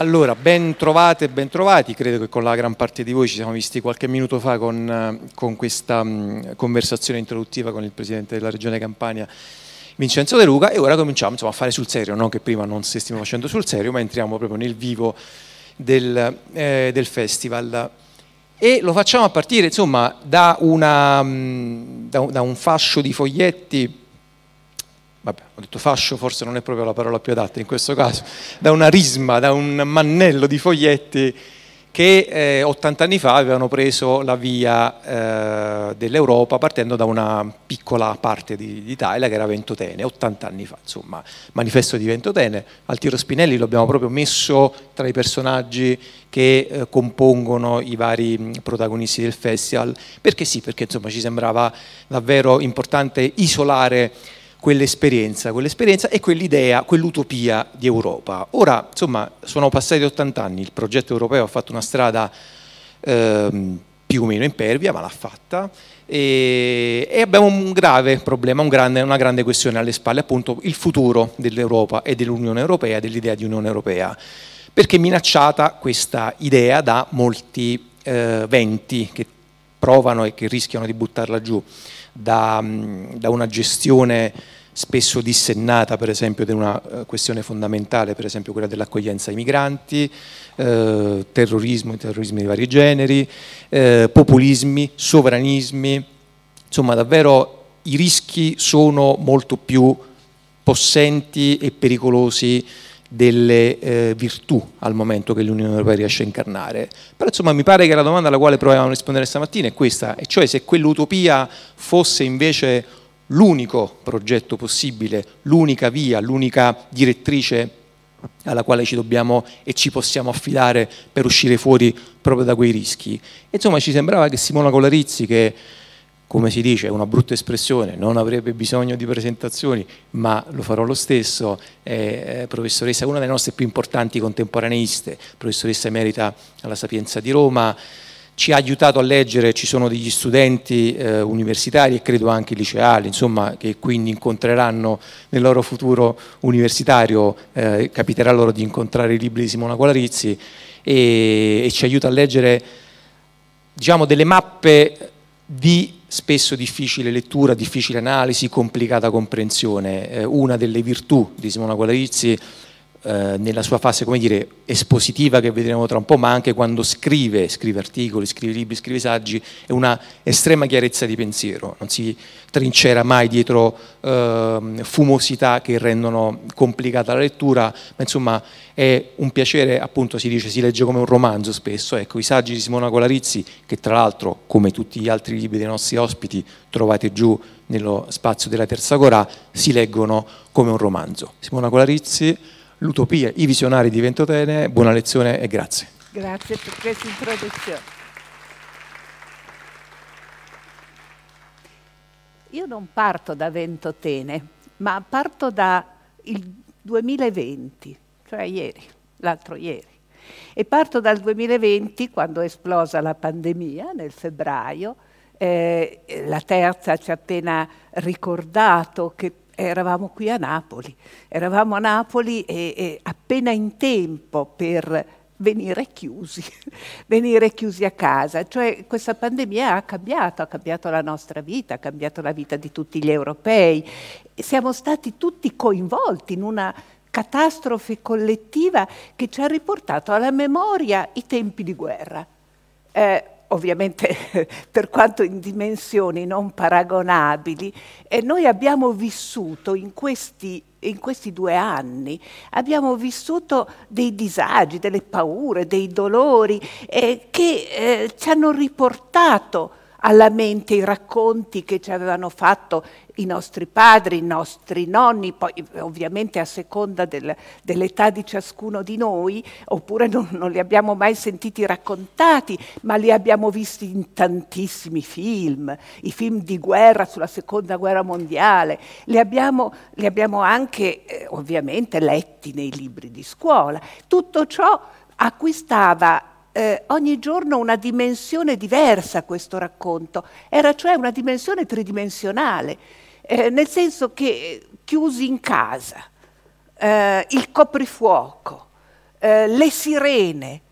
Allora, ben trovate e ben trovati, credo che con la gran parte di voi ci siamo visti qualche minuto fa con, con questa mh, conversazione introduttiva con il Presidente della Regione Campania, Vincenzo De Luca, e ora cominciamo insomma, a fare sul serio, non che prima non stessimo facendo sul serio, ma entriamo proprio nel vivo del, eh, del festival. E lo facciamo a partire insomma, da, una, da, da un fascio di foglietti vabbè, ho detto fascio forse non è proprio la parola più adatta in questo caso, da una risma, da un mannello di foglietti che eh, 80 anni fa avevano preso la via eh, dell'Europa partendo da una piccola parte di, d'Italia che era Ventotene, 80 anni fa, insomma, manifesto di Ventotene. Altiero Spinelli lo abbiamo proprio messo tra i personaggi che eh, compongono i vari protagonisti del festival, perché sì, perché insomma ci sembrava davvero importante isolare quell'esperienza, quell'esperienza e quell'idea, quell'utopia di Europa. Ora, insomma, sono passati 80 anni, il progetto europeo ha fatto una strada ehm, più o meno impervia, ma l'ha fatta e, e abbiamo un grave problema, un grande, una grande questione alle spalle, appunto il futuro dell'Europa e dell'Unione Europea, dell'idea di Unione Europea, perché è minacciata questa idea da molti eh, venti che provano e che rischiano di buttarla giù da, da una gestione spesso dissennata per esempio di una eh, questione fondamentale, per esempio quella dell'accoglienza ai migranti, eh, terrorismo, terrorismi di vari generi, eh, populismi, sovranismi, insomma davvero i rischi sono molto più possenti e pericolosi delle eh, virtù al momento che l'Unione Europea riesce a incarnare. Però insomma mi pare che la domanda alla quale provavamo a rispondere stamattina è questa, e cioè se quell'utopia fosse invece l'unico progetto possibile, l'unica via, l'unica direttrice alla quale ci dobbiamo e ci possiamo affidare per uscire fuori proprio da quei rischi. E, insomma ci sembrava che Simona Colarizzi, che come si dice, è una brutta espressione, non avrebbe bisogno di presentazioni, ma lo farò lo stesso, è professoressa, una delle nostre più importanti contemporaneiste, professoressa emerita alla Sapienza di Roma, ci ha aiutato a leggere, ci sono degli studenti eh, universitari e credo anche liceali, insomma, che quindi incontreranno nel loro futuro universitario, eh, capiterà loro di incontrare i libri di Simona Colarizzi e, e ci aiuta a leggere diciamo, delle mappe di spesso difficile lettura, difficile analisi, complicata comprensione. Eh, una delle virtù di Simona Qualarizzi eh, nella sua fase come dire, espositiva che vedremo tra un po', ma anche quando scrive, scrive articoli, scrive libri, scrive saggi, è una estrema chiarezza di pensiero, non si trincera mai dietro eh, fumosità che rendono complicata la lettura, ma insomma è un piacere, appunto si dice, si legge come un romanzo spesso, ecco, i saggi di Simona Colarizzi, che tra l'altro, come tutti gli altri libri dei nostri ospiti, trovate giù nello spazio della Terza Corà, si leggono come un romanzo. Simona Colarizzi, l'utopia, i visionari di Ventotene. Buona lezione e grazie. Grazie per questa introduzione. Io non parto da Ventotene, ma parto dal 2020, cioè ieri, l'altro ieri. E parto dal 2020 quando è esplosa la pandemia nel febbraio. Eh, la terza ci ha appena ricordato che eravamo qui a Napoli, eravamo a Napoli e, e appena in tempo per venire chiusi, venire chiusi a casa. Cioè questa pandemia ha cambiato, ha cambiato la nostra vita, ha cambiato la vita di tutti gli europei. Siamo stati tutti coinvolti in una catastrofe collettiva che ci ha riportato alla memoria i tempi di guerra. Eh, ovviamente per quanto in dimensioni non paragonabili, e noi abbiamo vissuto in questi, in questi due anni, abbiamo vissuto dei disagi, delle paure, dei dolori eh, che eh, ci hanno riportato alla mente i racconti che ci avevano fatto i nostri padri, i nostri nonni, poi ovviamente a seconda del, dell'età di ciascuno di noi, oppure non, non, li abbiamo mai sentiti raccontati, ma li abbiamo visti in tantissimi film, i film di guerra sulla seconda guerra mondiale, li abbiamo, li abbiamo anche eh, ovviamente letti nei libri di scuola. Tutto ciò acquistava eh, ogni giorno una dimensione diversa questo racconto, era cioè una dimensione tridimensionale, eh, nel senso che chiusi in casa, eh, il coprifuoco, eh, le sirene.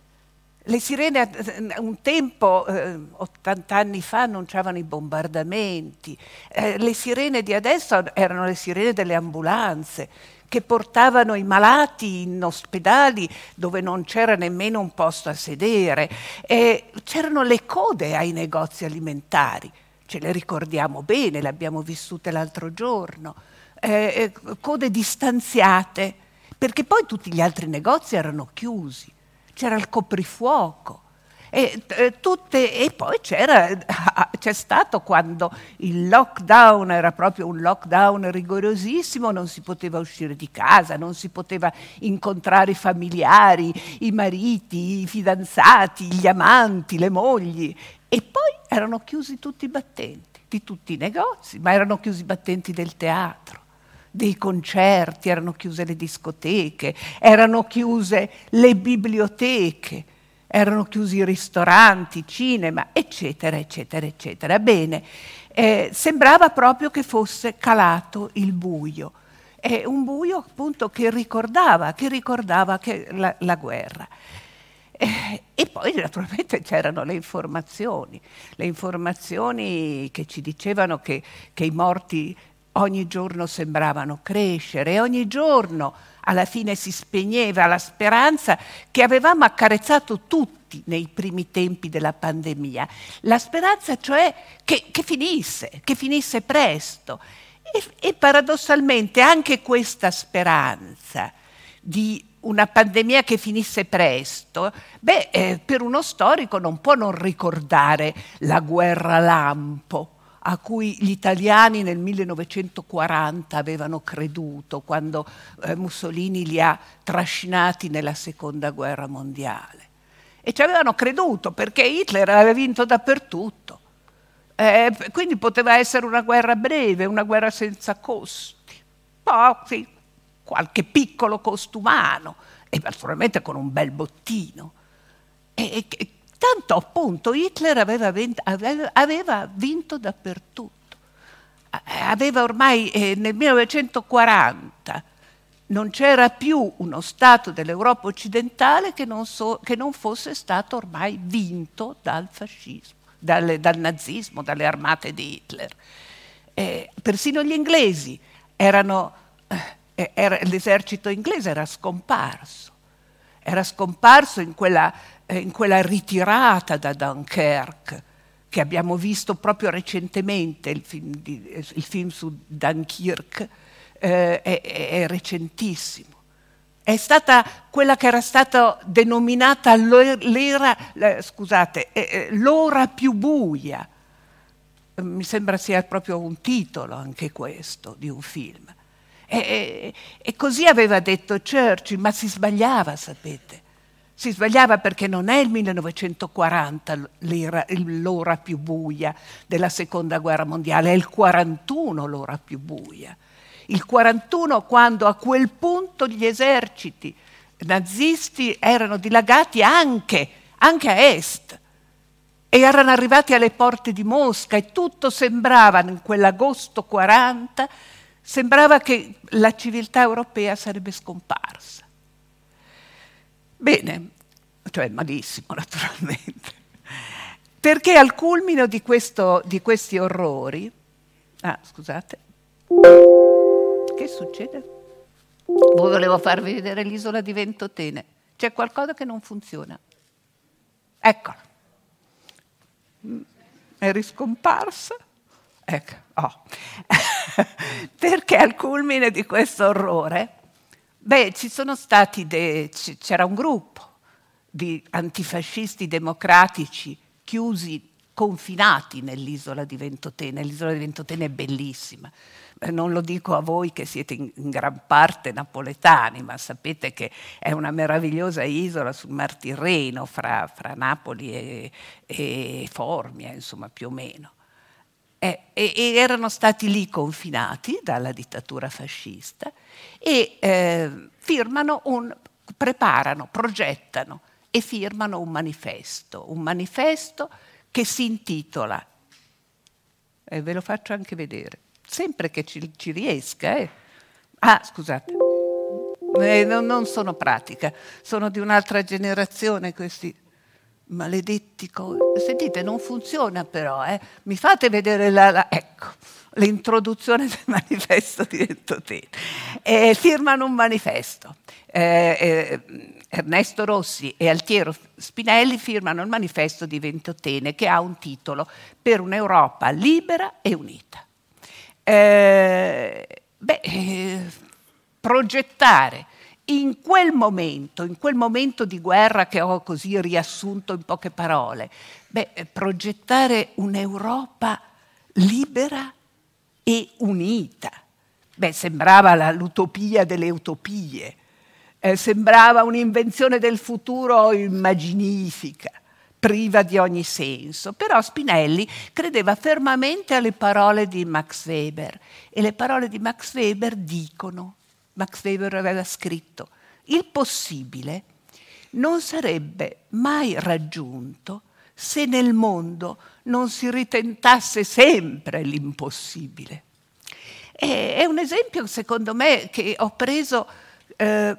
Le sirene eh, un tempo, eh, 80 anni fa, annunciavano i bombardamenti. Eh, le sirene di adesso erano le sirene delle ambulanze che portavano i malati in ospedali dove non c'era nemmeno un posto a sedere. E c'erano le code ai negozi alimentari, ce le ricordiamo bene, le abbiamo vissute l'altro giorno. Eh, eh code distanziate, perché poi tutti gli altri negozi erano chiusi, c'era il coprifuoco. E, eh, tutte, e poi c'è stato quando il lockdown era proprio un lockdown rigorosissimo, non si poteva uscire di casa, non si poteva incontrare i familiari, i mariti, i fidanzati, gli amanti, le mogli. E poi erano chiusi tutti i battenti di tutti i negozi, ma erano chiusi i battenti del teatro dei concerti, erano chiuse le discoteche, erano chiuse le biblioteche erano chiusi ristoranti, cinema, eccetera, eccetera, eccetera. Bene, eh, sembrava proprio che fosse calato il buio, eh, un buio appunto che ricordava, che ricordava che la, la guerra. Eh, e poi naturalmente c'erano le informazioni, le informazioni che ci dicevano che, che i morti ogni giorno sembravano crescere ogni giorno alla fine si spegneva la speranza che avevamo accarezzato tutti nei primi tempi della pandemia. La speranza cioè che, che finisse, che finisse presto. E, e paradossalmente anche questa speranza di una pandemia che finisse presto, beh, eh, per uno storico non può non ricordare la guerra lampo a cui gli italiani nel 1940 avevano creduto quando eh, Mussolini li ha trascinati nella seconda guerra mondiale. E ci avevano creduto perché Hitler aveva vinto dappertutto. Eh, quindi poteva essere una guerra breve, una guerra senza costi. Sì, qualche piccolo costo umano e naturalmente con un bel bottino. E, e, Tanto appunto Hitler aveva, aveva vinto dappertutto. Aveva ormai eh, nel 1940 non c'era più uno Stato dell'Europa occidentale che non, so, che non fosse stato ormai vinto dal fascismo, dal, dal nazismo, dalle armate di Hitler. Eh, persino gli inglesi erano, eh, era, l'esercito inglese era scomparso, era scomparso in quella eh, in quella ritirata da Dunkerque che abbiamo visto proprio recentemente, il film, di, il film su Dunkirk, eh, è, è, recentissimo. È stata quella che era stata denominata scusate, l'ora più buia. Mi sembra sia proprio un titolo anche questo di un film. E, e, e così aveva detto Churchill, ma si sbagliava, sapete si sbagliava perché non è il 1940 l'ora, più buia della seconda guerra mondiale, è il 41 l'ora più buia. Il 41 quando a quel punto gli eserciti nazisti erano dilagati anche, anche a est e erano arrivati alle porte di Mosca e tutto sembrava in quell'agosto 40, sembrava che la civiltà europea sarebbe scomparsa. Bene, cioè malissimo naturalmente, perché al culmine di, questo, di questi orrori, ah scusate, che succede? Voi volevo farvi vedere l'isola di Ventotene, c'è qualcosa che non funziona. Eccola. Mm, è riscomparsa? Ecco, oh. perché al culmine di questo orrore Beh, ci sono stati, de, c'era un gruppo di antifascisti democratici chiusi, confinati nell'isola di Ventotene. L'isola di Ventotene è bellissima. Non lo dico a voi che siete in gran parte napoletani, ma sapete che è una meravigliosa isola sul Mar Tirreno, fra, fra Napoli e, e Formia, insomma, più o meno. Eh, e, erano stati lì confinati dalla dittatura fascista e eh, firmano un, preparano, progettano e firmano un manifesto, un manifesto che si intitola, e ve lo faccio anche vedere, sempre che ci, ci riesca. Eh. Ah, scusate. Eh, non, non sono pratica, sono di un'altra generazione questi maledetti cose. Sentite, non funziona però, eh? Mi fate vedere la, la... ecco, l'introduzione del manifesto di Ventotene. Eh, firmano un manifesto. Eh, eh, Ernesto Rossi e Altiero Spinelli firmano il manifesto di Ventotene che ha un titolo Per un'Europa libera e unita. Eh, beh, eh, progettare in quel momento, in quel momento di guerra che ho così riassunto in poche parole, beh, progettare un'Europa libera e unita. Beh, sembrava la, l'utopia delle utopie, eh, sembrava un'invenzione del futuro immaginifica, priva di ogni senso. Però Spinelli credeva fermamente alle parole di Max Weber e le parole di Max Weber dicono Max Weber aveva scritto, il possibile non sarebbe mai raggiunto se nel mondo non si ritentasse sempre l'impossibile. è un esempio, secondo me, che ho preso eh,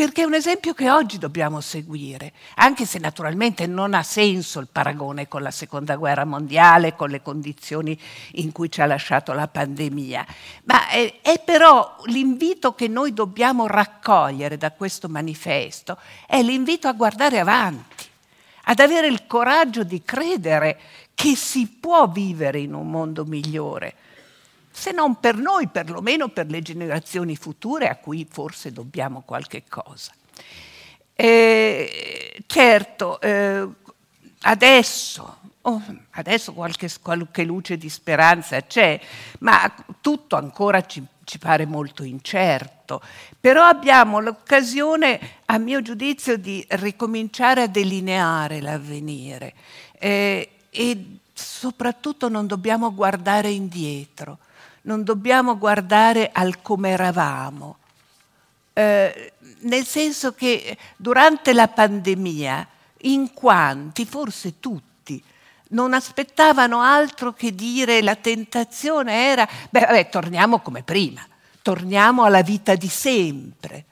perché è un esempio che oggi dobbiamo seguire, anche se naturalmente non ha senso il paragone con la seconda guerra mondiale, con le condizioni in cui ci ha lasciato la pandemia, ma è, è però l'invito che noi dobbiamo raccogliere da questo manifesto, è l'invito a guardare avanti, ad avere il coraggio di credere che si può vivere in un mondo migliore se non per noi, perlomeno per le generazioni future a cui forse dobbiamo qualche cosa. Eh, certo, eh, adesso, oh, adesso qualche, qualche, luce di speranza c'è, ma tutto ancora ci, ci pare molto incerto. Però abbiamo l'occasione, a mio giudizio, di ricominciare a delineare l'avvenire eh, e soprattutto non dobbiamo guardare indietro non dobbiamo guardare al come eravamo, eh, nel senso che durante la pandemia, in quanti, forse tutti, non aspettavano altro che dire la tentazione era, beh, vabbè, torniamo come prima, torniamo alla vita di sempre,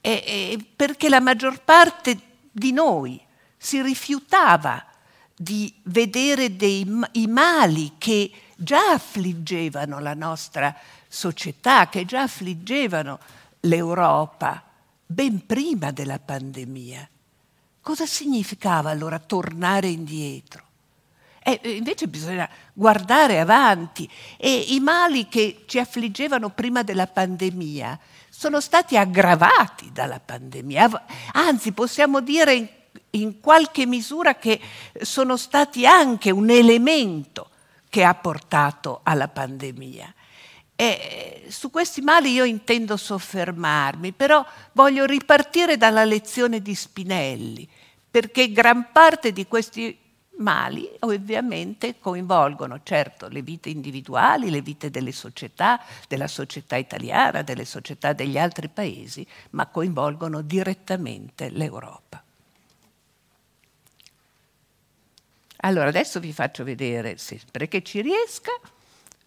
e, e perché la maggior parte di noi si rifiutava di vedere dei, i mali che già affliggevano la nostra società, che già affliggevano l'Europa ben prima della pandemia. Cosa significava allora tornare indietro? Eh, invece bisogna guardare avanti e i mali che ci affliggevano prima della pandemia sono stati aggravati dalla pandemia, anzi possiamo dire in, in qualche misura che sono stati anche un elemento che ha portato alla pandemia. E su questi mali io intendo soffermarmi, però voglio ripartire dalla lezione di Spinelli, perché gran parte di questi mali ovviamente coinvolgono certo le vite individuali, le vite delle società, della società italiana, delle società degli altri paesi, ma coinvolgono direttamente l'Europa. Allora, adesso vi faccio vedere, sempre che ci riesca,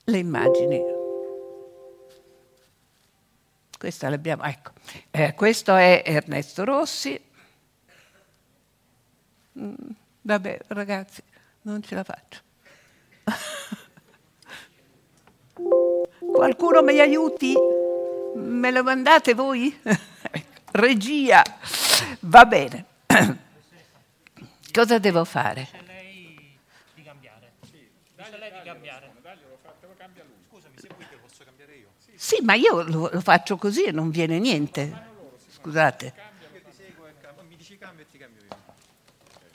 le immagini. Questa l'abbiamo, ecco. Eh, questo è Ernesto Rossi. Mm, vabbè, ragazzi, non ce la faccio. Qualcuno mi aiuti? Me lo mandate voi? Regia, va bene. Cosa devo fare? Sì, ma io lo, lo faccio così e non viene niente. Scusate.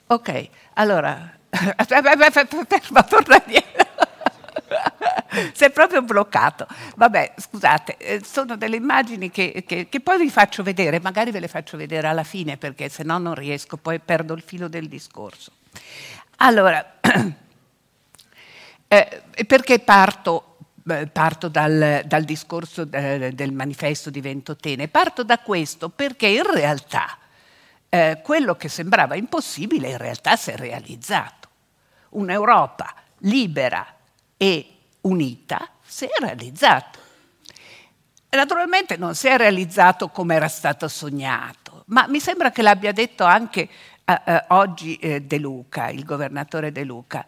Ok, allora, ferma, torna dietro. Si è proprio bloccato. Vabbè, scusate, eh, sono delle immagini che, che, che, poi vi faccio vedere, magari ve le faccio vedere alla fine perché se no non riesco, poi perdo il filo del discorso. Allora, eh, perché parto parto dal, dal discorso del, manifesto di Ventotene, parto da questo perché in realtà eh, quello che sembrava impossibile in realtà si è realizzato. Un'Europa libera e unita si è realizzato. naturalmente non si è realizzato come era stato sognato, ma mi sembra che l'abbia detto anche eh, eh, oggi De Luca, il governatore De Luca.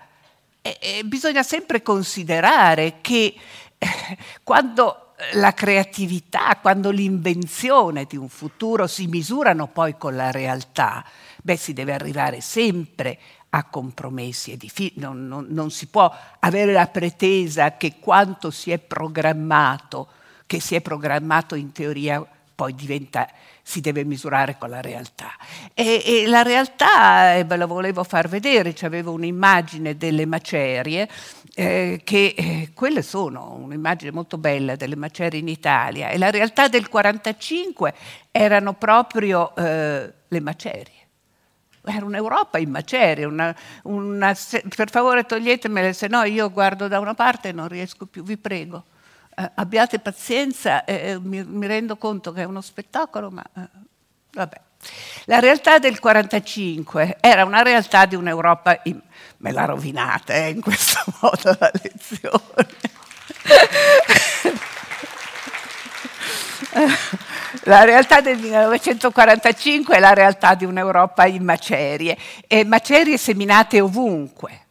E, e bisogna sempre considerare che eh, quando la creatività, quando l'invenzione di un futuro si misurano poi con la realtà, beh, si deve arrivare sempre a compromessi, è difficile, non, non, non si può avere la pretesa che quanto si è programmato, che si è programmato in teoria poi diventa, si deve misurare con la realtà. E, e la realtà, eh, ve la volevo far vedere, avevo un'immagine delle macerie, eh, che eh, quelle sono un'immagine molto bella delle macerie in Italia, e la realtà del 45 erano proprio eh, le macerie era un'Europa in macerie, una, una, per favore toglietemele, se no io guardo da una parte e non riesco più, vi prego. Eh, abbiate pazienza, eh, mi, mi, rendo conto che è uno spettacolo, ma eh, vabbè. La realtà del 45 era una realtà di un'Europa, in, me l'ha rovinata eh, in questo modo la lezione. La realtà del 1945 è la realtà di un'Europa in macerie, e macerie seminate ovunque.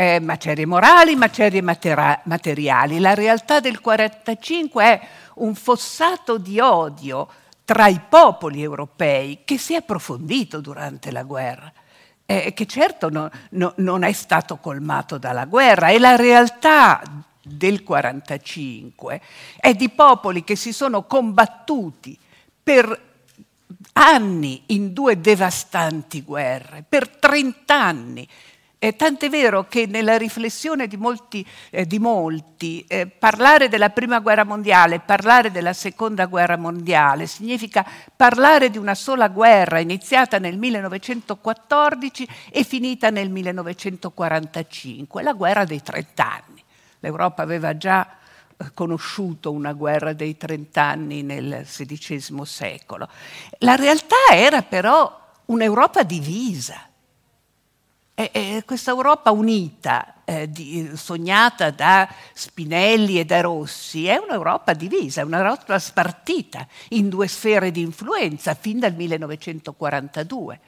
Eh, macerie morali, macerie matera- materiali. La realtà del 1945 è un fossato di odio tra i popoli europei che si è approfondito durante la guerra, eh, che certo no, no, non è stato colmato dalla guerra, e la realtà del 45 è di popoli che si sono combattuti per anni in due devastanti guerre, per 30 anni. Eh, tant'è vero che nella riflessione di molti, eh, di molti eh, parlare della prima guerra mondiale, parlare della seconda guerra mondiale, significa parlare di una sola guerra iniziata nel 1914 e finita nel 1945, la guerra dei 30 anni. L'Europa aveva già conosciuto una guerra dei trent'anni nel XVI secolo. La realtà era però un'Europa divisa. E, e questa Europa unita, eh, di, sognata da Spinelli e da Rossi, è un'Europa divisa, è un'Europa spartita in due sfere di influenza fin dal 1942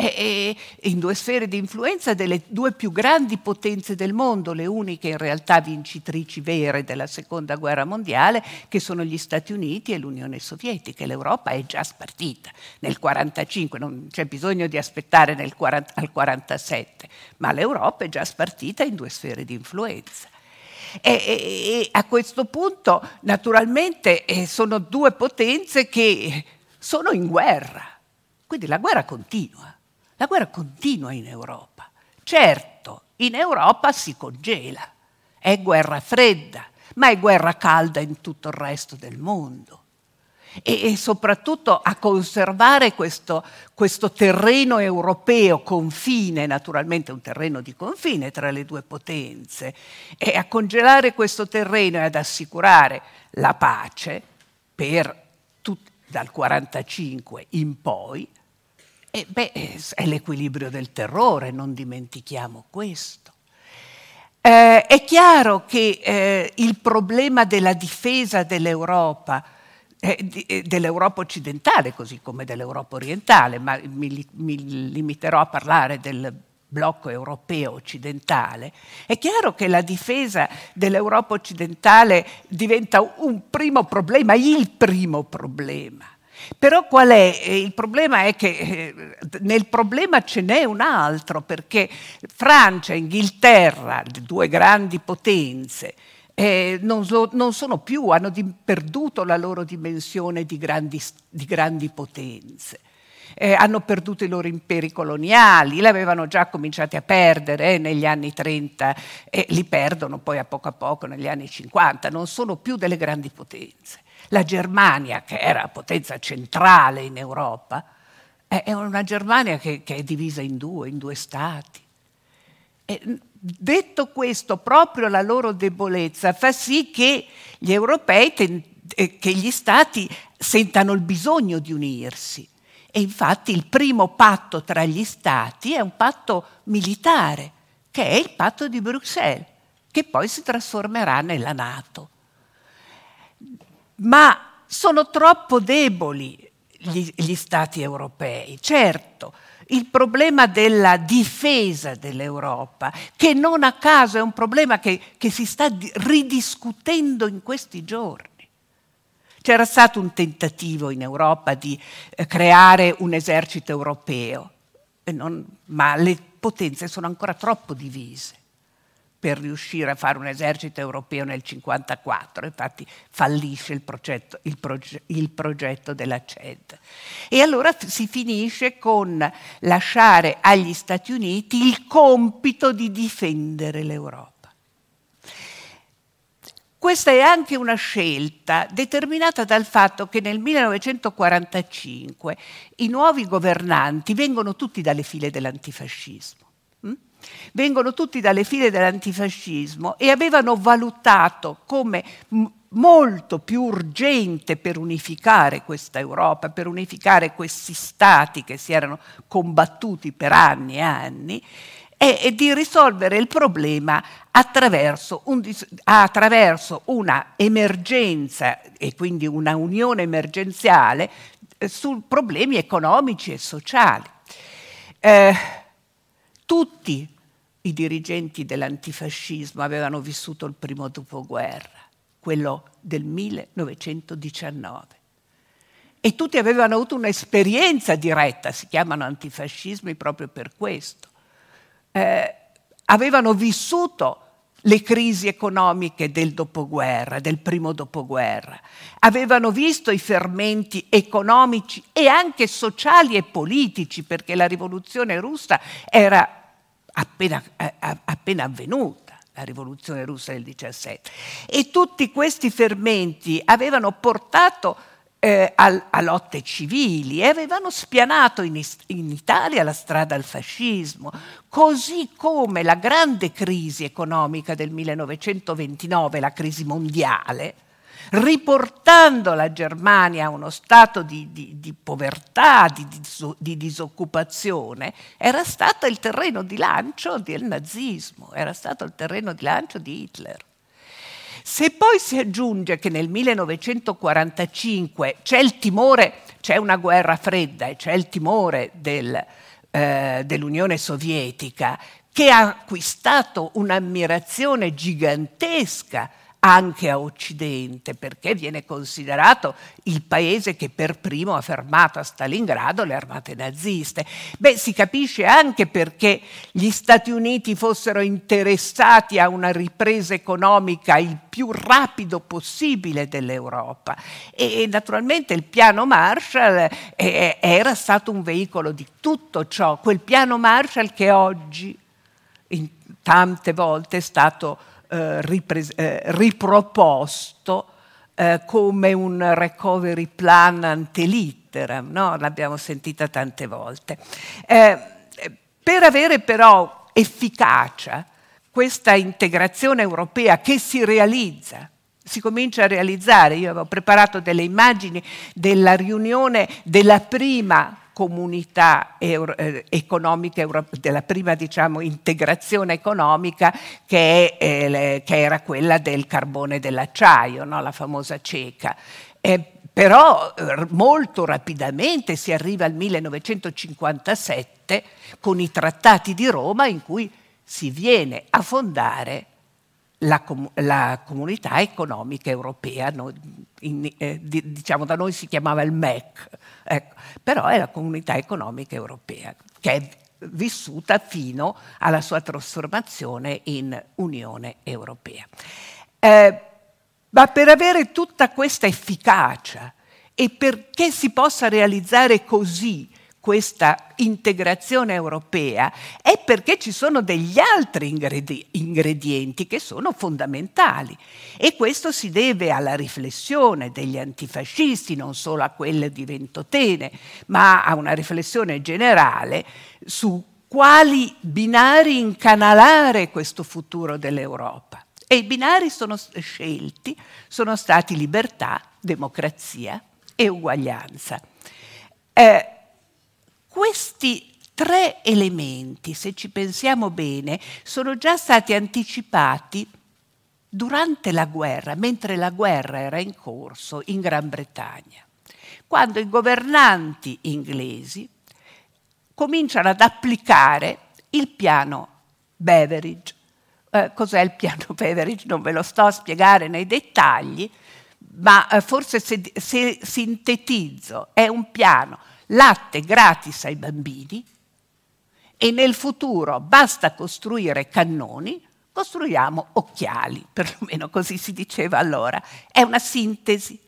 e, in due sfere di influenza delle due più grandi potenze del mondo, le uniche in realtà vincitrici vere della seconda guerra mondiale, che sono gli Stati Uniti e l'Unione Sovietica. L'Europa è già spartita nel 1945, non c'è bisogno di aspettare 40, al 1947, ma l'Europa è già spartita in due sfere di influenza. E, e, e a questo punto, naturalmente, eh, sono due potenze che sono in guerra, quindi la guerra continua. La guerra continua in Europa. Certo, in Europa si congela, è guerra fredda, ma è guerra calda in tutto il resto del mondo. E, e soprattutto a conservare questo, questo terreno europeo, confine, naturalmente un terreno di confine tra le due potenze, e a congelare questo terreno e ad assicurare la pace per tut- dal 1945 in poi, e beh, è l'equilibrio del terrore, non dimentichiamo questo. Eh, è chiaro che eh, il problema della difesa dell'Europa, eh, eh, dell'Europa occidentale, così come dell'Europa orientale, ma mi, mi limiterò a parlare del blocco europeo occidentale, è chiaro che la difesa dell'Europa occidentale diventa un primo problema, il primo problema. Però qual è? Eh, il problema è che eh, nel problema ce n'è un altro, perché Francia e Inghilterra, due grandi potenze, eh, non, so, non, sono più, hanno di, perduto la loro dimensione di grandi, di grandi potenze. Eh, hanno perduto i loro imperi coloniali, li avevano già cominciati a perdere eh, negli anni 30 e li perdono poi a poco a poco negli anni 50, non sono più delle grandi potenze. La Germania, che era potenza centrale in Europa, è una Germania che, che è divisa in due, in due stati. E detto questo, proprio la loro debolezza fa sì che gli europei, eh, che gli stati sentano il bisogno di unirsi. E infatti il primo patto tra gli stati è un patto militare, che è il patto di Bruxelles, che poi si trasformerà nella Nato. Ma sono troppo deboli gli, gli stati europei, certo il problema della difesa dell'Europa, che non a caso è un problema che, che, si sta ridiscutendo in questi giorni. C'era stato un tentativo in Europa di eh, creare un esercito europeo, non, ma le potenze sono ancora troppo divise per riuscire a fare un esercito europeo nel 1954, infatti fallisce il progetto, il proge- il progetto della CED. E allora si finisce con lasciare agli Stati Uniti il compito di difendere l'Europa. Questa è anche una scelta determinata dal fatto che nel 1945 i nuovi governanti vengono tutti dalle file dell'antifascismo vengono tutti dalle file dell'antifascismo e avevano valutato come m- molto più urgente per unificare questa Europa, per unificare questi stati che si erano combattuti per anni e anni, e di risolvere il problema attraverso, un, attraverso una emergenza e quindi una unione emergenziale eh, su problemi economici e sociali. Eh, tutti i dirigenti dell'antifascismo avevano vissuto il primo dopoguerra, quello del 1919. E tutti avevano avuto un'esperienza diretta, si chiamano antifascismi proprio per questo. Eh, avevano vissuto le crisi economiche del dopoguerra, del primo dopoguerra. Avevano visto i fermenti economici e anche sociali e politici, perché la rivoluzione russa era appena, appena avvenuta la rivoluzione russa del 17 e tutti questi fermenti avevano portato eh, a, a, lotte civili e avevano spianato in, in, Italia la strada al fascismo, così come la grande crisi economica del 1929, la crisi mondiale, riportando la Germania a uno stato di, di, di povertà, di, di, disoccupazione, era stato il terreno di lancio del nazismo, era stato il terreno di lancio di Hitler. Se poi si aggiunge che nel 1945 c'è il timore, c'è una guerra fredda e c'è il timore del, eh, dell'Unione Sovietica che ha acquistato un'ammirazione gigantesca anche a Occidente, perché viene considerato il paese che per primo ha fermato a Stalingrado le armate naziste. Beh, si capisce anche perché gli Stati Uniti fossero interessati a una ripresa economica il più rapido possibile dell'Europa e, naturalmente il piano Marshall eh, era stato un veicolo di tutto ciò, quel piano Marshall che oggi in tante volte è stato eh, ripres- eh, riproposto eh, come un recovery plan ante litteram, no? l'abbiamo sentita tante volte. Eh, per avere però efficacia questa integrazione europea che si realizza, si comincia a realizzare. Io avevo preparato delle immagini della riunione della prima comunità eh, economica, della prima diciamo, integrazione economica che, eh, che, era quella del carbone e dell'acciaio, no? la famosa CECA. Eh, però molto rapidamente si arriva al 1957 con i trattati di Roma in cui si viene a fondare la, com- la comunità economica europea, no? In, eh, di, diciamo da noi si chiamava il MEC, ecco. però è la comunità economica europea che è vissuta fino alla sua trasformazione in Unione Europea. Eh, ma per avere tutta questa efficacia e perché si possa realizzare così questa integrazione europea è perché ci sono degli altri ingredienti che sono fondamentali e questo si deve alla riflessione degli antifascisti, non solo a quelle di Ventotene, ma a una riflessione generale su quali binari incanalare questo futuro dell'Europa. E i binari sono scelti, sono stati libertà, democrazia e uguaglianza. Eh, questi tre elementi, se ci pensiamo bene, sono già stati anticipati durante la guerra, mentre la guerra era in corso in Gran Bretagna, quando i governanti inglesi cominciano ad applicare il piano Beveridge. Eh, cos'è il piano Beveridge? Non ve lo sto a spiegare nei dettagli, ma eh, forse se, se sintetizzo, è un piano latte gratis ai bambini e nel futuro basta costruire cannoni, costruiamo occhiali, perlomeno così si diceva allora. È una sintesi.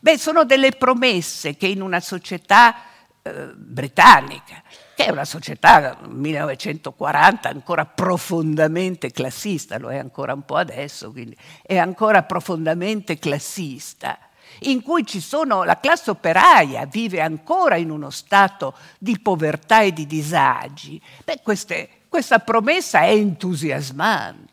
Beh, sono delle promesse che in una società eh, britannica, che è una società 1940 ancora profondamente classista, lo è ancora un po' adesso, quindi è ancora profondamente classista, in cui sono, la classe operaia vive ancora in uno stato di povertà e di disagi, beh, queste, questa promessa è entusiasmante.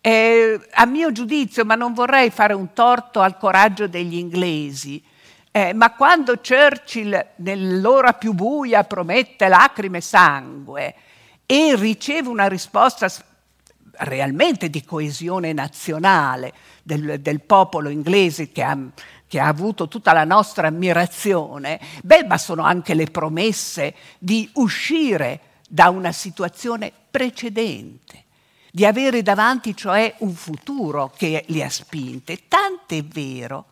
Eh, a mio giudizio, ma non vorrei fare un torto al coraggio degli inglesi, eh, ma quando Churchill nell'ora più buia promette lacrime e sangue e riceve una risposta realmente di coesione nazionale del, del popolo inglese che ha, che ha, avuto tutta la nostra ammirazione, beh, ma sono anche le promesse di uscire da una situazione precedente, di avere davanti cioè un futuro che li ha spinte. Tant'è vero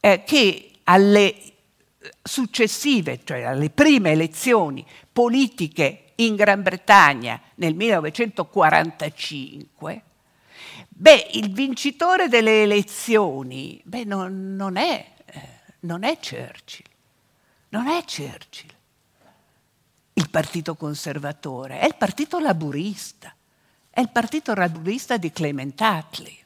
eh, che alle successive, cioè alle prime elezioni politiche in Gran Bretagna nel 1945, beh, il vincitore delle elezioni beh, non, non, è, eh, non è Churchill, non è Churchill il partito conservatore, è il partito laburista, è il partito laburista di Clement Attlee.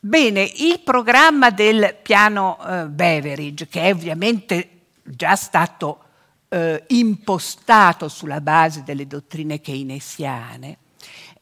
Bene, il programma del piano eh, Beveridge, che è ovviamente già stato eh, impostato sulla base delle dottrine keynesiane,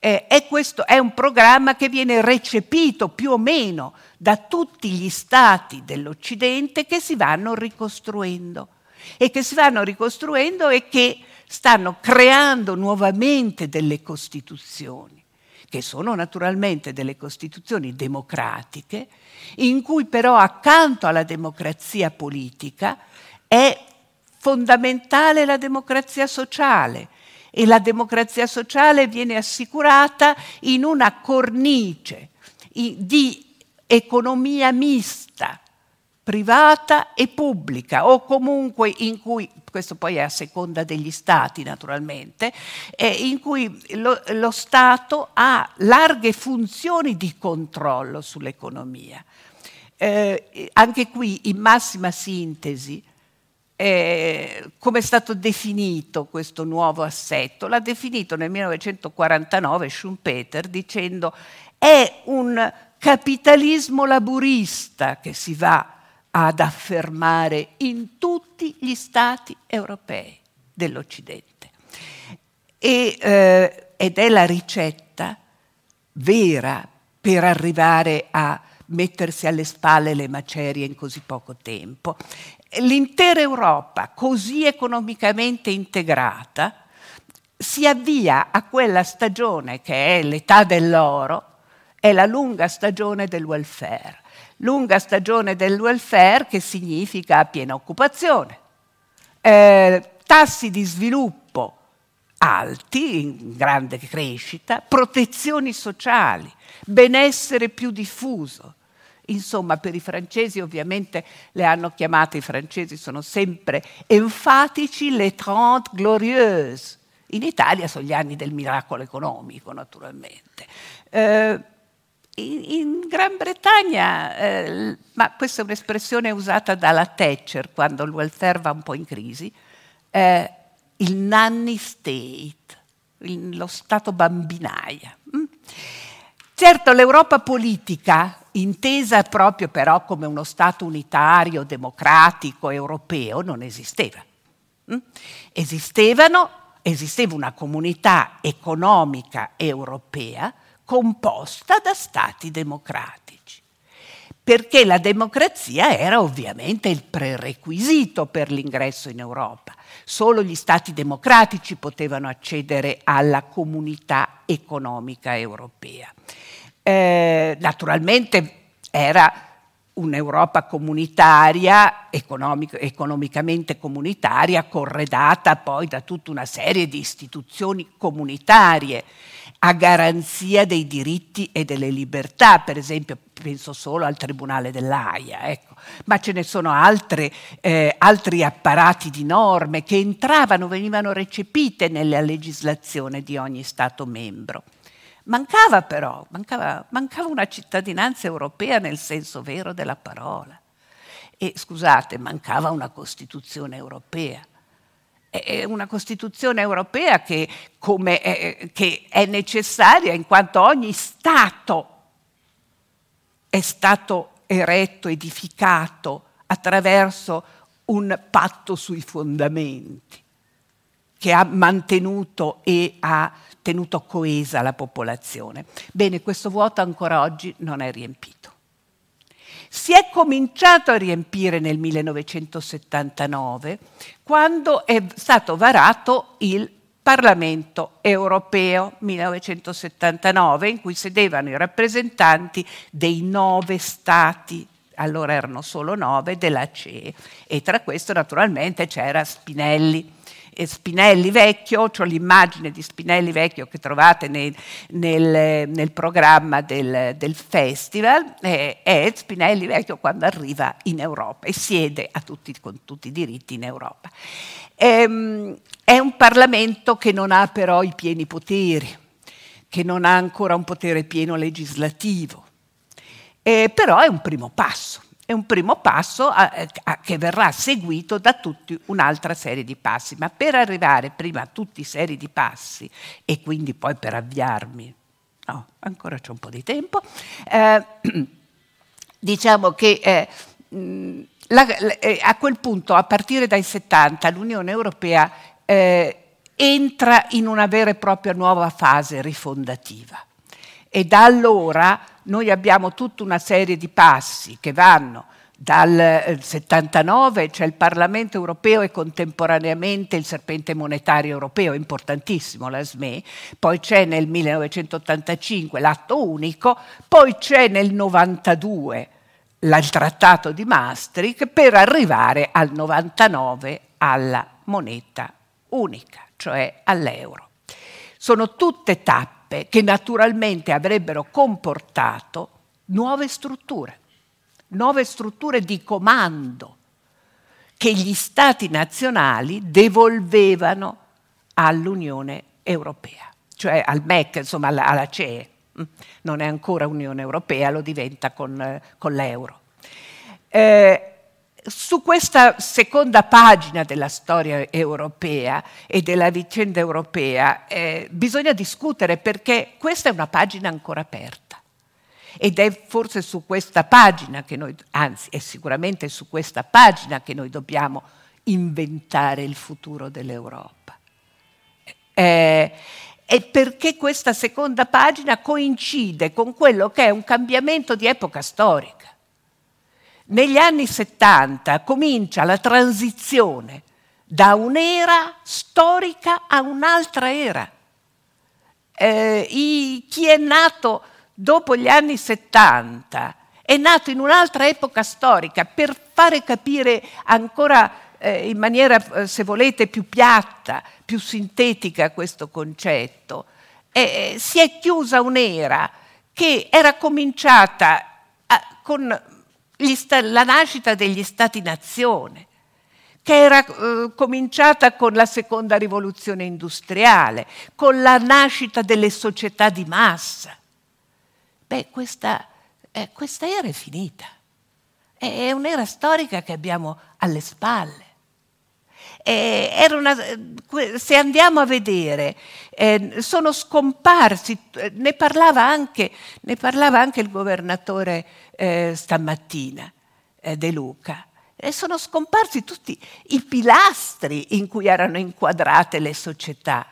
eh, è, questo, è un programma che viene recepito più o meno da tutti gli stati dell'Occidente che si vanno ricostruendo. E che si vanno ricostruendo e che stanno creando nuovamente delle costituzioni che sono naturalmente delle costituzioni democratiche, in cui però accanto alla democrazia politica è fondamentale la democrazia sociale e la democrazia sociale viene assicurata in una cornice di economia mista privata e pubblica o comunque in cui, questo poi è a seconda degli stati naturalmente, eh, in cui lo, lo, Stato ha larghe funzioni di controllo sull'economia. Eh, anche qui in massima sintesi, eh, come è stato definito questo nuovo assetto? L'ha definito nel 1949 Schumpeter dicendo è un capitalismo laburista che si va ad affermare in tutti gli stati europei dell'Occidente. E, eh, ed è la ricetta vera per arrivare a mettersi alle spalle le macerie in così poco tempo. L'intera Europa, così economicamente integrata, si avvia a quella stagione che è l'età dell'oro, è la lunga stagione del welfare lunga stagione del welfare che significa piena occupazione, eh, tassi di sviluppo alti, in grande crescita, protezioni sociali, benessere più diffuso. Insomma, per i francesi ovviamente le hanno chiamate, i francesi sono sempre enfatici, le Trente Glorieuses. In Italia sono gli anni del miracolo economico, naturalmente. Eh, in, in Gran Bretagna, eh, ma questa è un'espressione usata dalla Thatcher quando il welfare va un po' in crisi, eh, il nanny state, il, lo stato bambinaia. Mm? Certo, l'Europa politica, intesa proprio però come uno Stato unitario, democratico, europeo, non esisteva. Mm? Esistevano, esisteva una comunità economica europea composta da stati democratici. perché la democrazia era ovviamente il prerequisito per l'ingresso in Europa. Solo gli stati democratici potevano accedere alla comunità economica europea. Eh, naturalmente era un'Europa comunitaria, economic- economicamente comunitaria, corredata poi da tutta una serie di istituzioni comunitarie a garanzia dei diritti e delle libertà, per esempio penso solo al Tribunale dell'AIA, ecco. ma ce ne sono altre, eh, altri apparati di norme che entravano, venivano recepite nella legislazione di ogni Stato membro. Mancava però, mancava, mancava una cittadinanza europea nel senso vero della parola. E scusate, mancava una Costituzione europea. È una Costituzione europea che, è, che è necessaria in quanto ogni Stato è stato eretto, edificato attraverso un patto sui fondamenti che ha mantenuto e ha tenuto coesa la popolazione. Bene, questo vuoto ancora oggi non è riempito. Si è cominciato a riempire nel 1979 quando è stato varato il Parlamento europeo 1979 in cui sedevano i rappresentanti dei nove stati allora erano solo nove della CE e tra questo naturalmente c'era Spinelli Spinelli vecchio, ho l'immagine di Spinelli vecchio che trovate nel, nel, nel programma del, del festival, è Spinelli vecchio quando arriva in Europa e siede tutti, con tutti i diritti in Europa. Ehm, è un Parlamento che non ha però i pieni poteri, che non ha ancora un potere pieno legislativo, eh, però è un primo passo è un primo passo a, a, che verrà seguito da tutti un'altra serie di passi, ma per arrivare prima a tutti i serie di passi e quindi poi per avviarmi, no, ancora c'è un po' di tempo, eh, diciamo che eh, la, la, eh, a quel punto, a partire dai 70, l'Unione Europea eh, entra in una vera e propria nuova fase rifondativa. E da allora noi abbiamo tutta una serie di passi che vanno dal 79 eh, c'è il Parlamento europeo e contemporaneamente il serpente monetario europeo, importantissimo la SME, poi c'è nel 1985 l'atto unico, poi c'è nel 92 il trattato di Maastricht per arrivare al 99 alla moneta unica, cioè all'euro. Sono tutte tappe tappe che naturalmente avrebbero comportato nuove strutture, nuove strutture di comando che gli stati nazionali devolvevano all'Unione Europea, cioè al MEC, insomma alla, alla CE. Non è ancora Unione Europea, lo diventa con, con l'euro. Eh, su questa seconda pagina della storia europea e della vicenda europea eh, bisogna discutere perché questa è una pagina ancora aperta. Ed è forse su questa pagina che noi, anzi è sicuramente su questa pagina che noi dobbiamo inventare il futuro dell'Europa. Eh, e perché questa seconda pagina coincide con quello che è un cambiamento di epoca storica. Negli anni 70 comincia la transizione da un'era storica a un'altra era. Eh, i, chi è nato dopo gli anni 70 è nato in un'altra epoca storica per fare capire ancora eh, in maniera, eh, se volete, più piatta, più sintetica questo concetto. Eh, si è chiusa un'era che era cominciata a, con sta- la nascita degli stati-nazione, che era eh, cominciata con la seconda rivoluzione industriale, con la nascita delle società di massa. Beh, questa, eh, questa era è finita. È un'era storica che abbiamo alle spalle. Una, se andiamo a vedere, eh, sono scomparsi, ne parlava anche, ne parlava anche il governatore eh, stamattina, eh, De Luca. E sono scomparsi tutti i pilastri in cui erano inquadrate le società,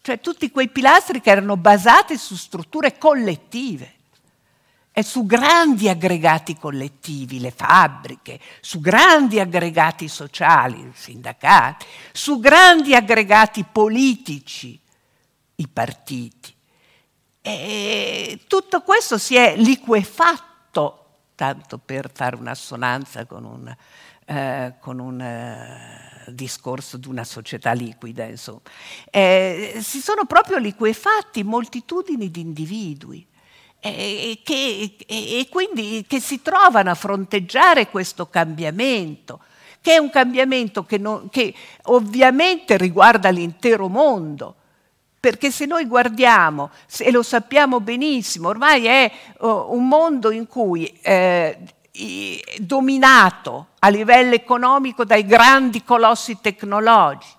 cioè tutti quei pilastri che erano basati su strutture collettive. È su grandi aggregati collettivi, le fabbriche, su grandi aggregati sociali, i sindacati, su grandi aggregati politici, i partiti. E tutto questo si è liquefatto, tanto per fare un'assonanza con un, eh, con un eh, discorso di una società liquida, insomma. Eh, si sono proprio liquefatti moltitudini di individui e, che, e quindi che si trovano a fronteggiare questo cambiamento, che è un cambiamento che, non, che ovviamente riguarda l'intero mondo. Perché se noi guardiamo, e lo sappiamo benissimo, ormai è uh, un mondo in cui eh, dominato a livello economico dai grandi colossi tecnologici,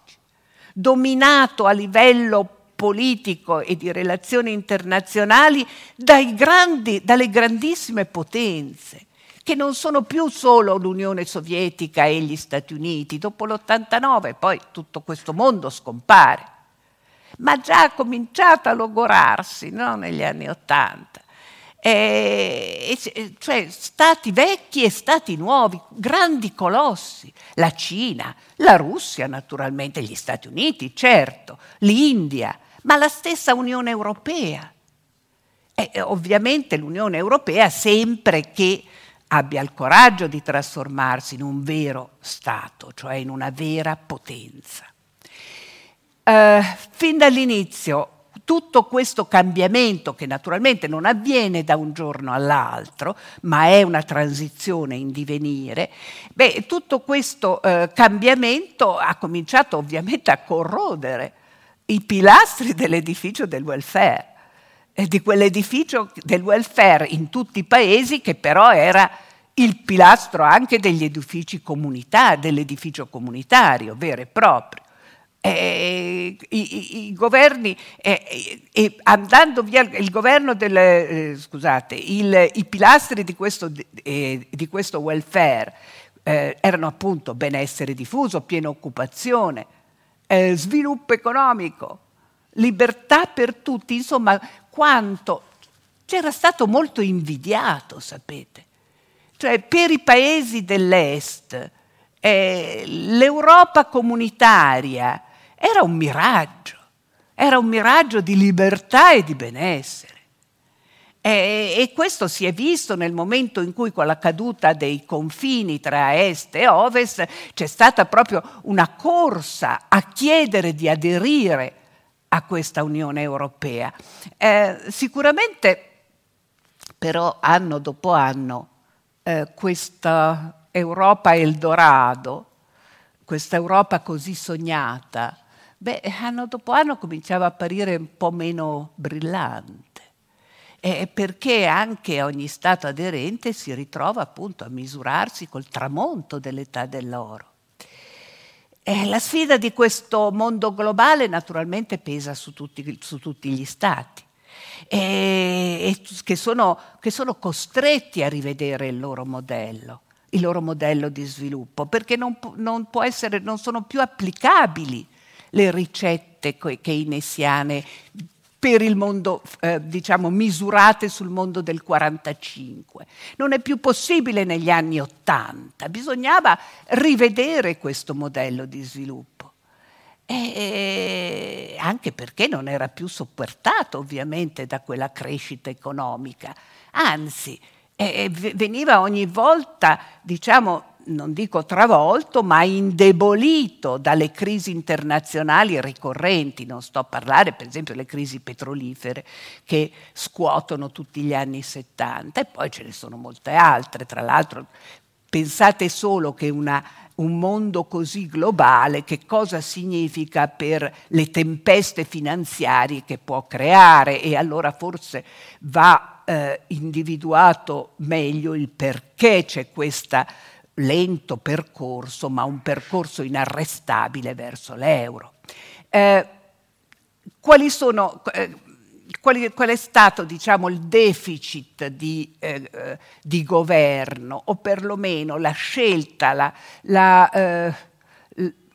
dominato a livello politico e di relazioni internazionali grandi, dalle grandissime potenze, che non sono più solo l'Unione Sovietica e gli Stati Uniti. Dopo l'89 poi tutto questo mondo scompare, ma già ha cominciato a logorarsi no? negli anni Ottanta. Eh, cioè stati vecchi e stati nuovi, grandi colossi, la Cina, la Russia naturalmente, gli Stati Uniti, certo, l'India, ma la stessa Unione Europea. E ovviamente l'Unione Europea sempre che abbia il coraggio di trasformarsi in un vero Stato, cioè in una vera potenza. Uh, fin dall'inizio tutto questo cambiamento, che naturalmente non avviene da un giorno all'altro, ma è una transizione in divenire, beh, tutto questo eh, cambiamento ha cominciato ovviamente a corrodere i pilastri dell'edificio del welfare, di quell'edificio del welfare in tutti i paesi che però era il pilastro anche degli edifici comunitari, dell'edificio comunitario vero e proprio. Eh, i, i, governi, eh, eh, andando via il governo del, eh, scusate, il, i pilastri di questo, di questo welfare eh, erano appunto benessere diffuso, piena occupazione, sviluppo economico, libertà per tutti, insomma, quanto c'era stato molto invidiato, sapete. Cioè, per i paesi dell'Est, l'Europa comunitaria, era un miraggio, era un miraggio di libertà e di benessere. E, e, questo si è visto nel momento in cui con la caduta dei confini tra est e ovest c'è stata proprio una corsa a chiedere di aderire a questa Unione Europea. Eh, sicuramente però anno dopo anno eh, questa Europa Eldorado, questa Europa così sognata, beh, anno dopo anno cominciava a apparire un po' meno brillante. Eh, perché anche ogni Stato aderente si ritrova appunto a misurarsi col tramonto dell'età dell'oro. Eh, la sfida di questo mondo globale naturalmente pesa su tutti, su tutti gli Stati. Eh, che, sono, che sono costretti a rivedere il loro modello il loro modello di sviluppo, perché non, non, essere, non sono più applicabili le ricette keynesiane per il mondo, eh, diciamo, misurate sul mondo del 45. Non è più possibile negli anni 80, bisognava rivedere questo modello di sviluppo. E anche perché non era più sopportato ovviamente da quella crescita economica, anzi eh, veniva ogni volta, diciamo, non dico travolto, ma indebolito dalle crisi internazionali ricorrenti. Non sto a parlare, per esempio, delle crisi petrolifere che scuotono tutti gli anni 70 e poi ce ne sono molte altre. Tra l'altro, pensate solo che una, un mondo così globale, che cosa significa per le tempeste finanziarie che può creare e allora forse va eh, individuato meglio il perché c'è questa lento percorso, ma un percorso inarrestabile verso l'euro. Eh, sono, eh, quali, qual è stato diciamo, il deficit di, eh di, governo o perlomeno la scelta, la, la, eh,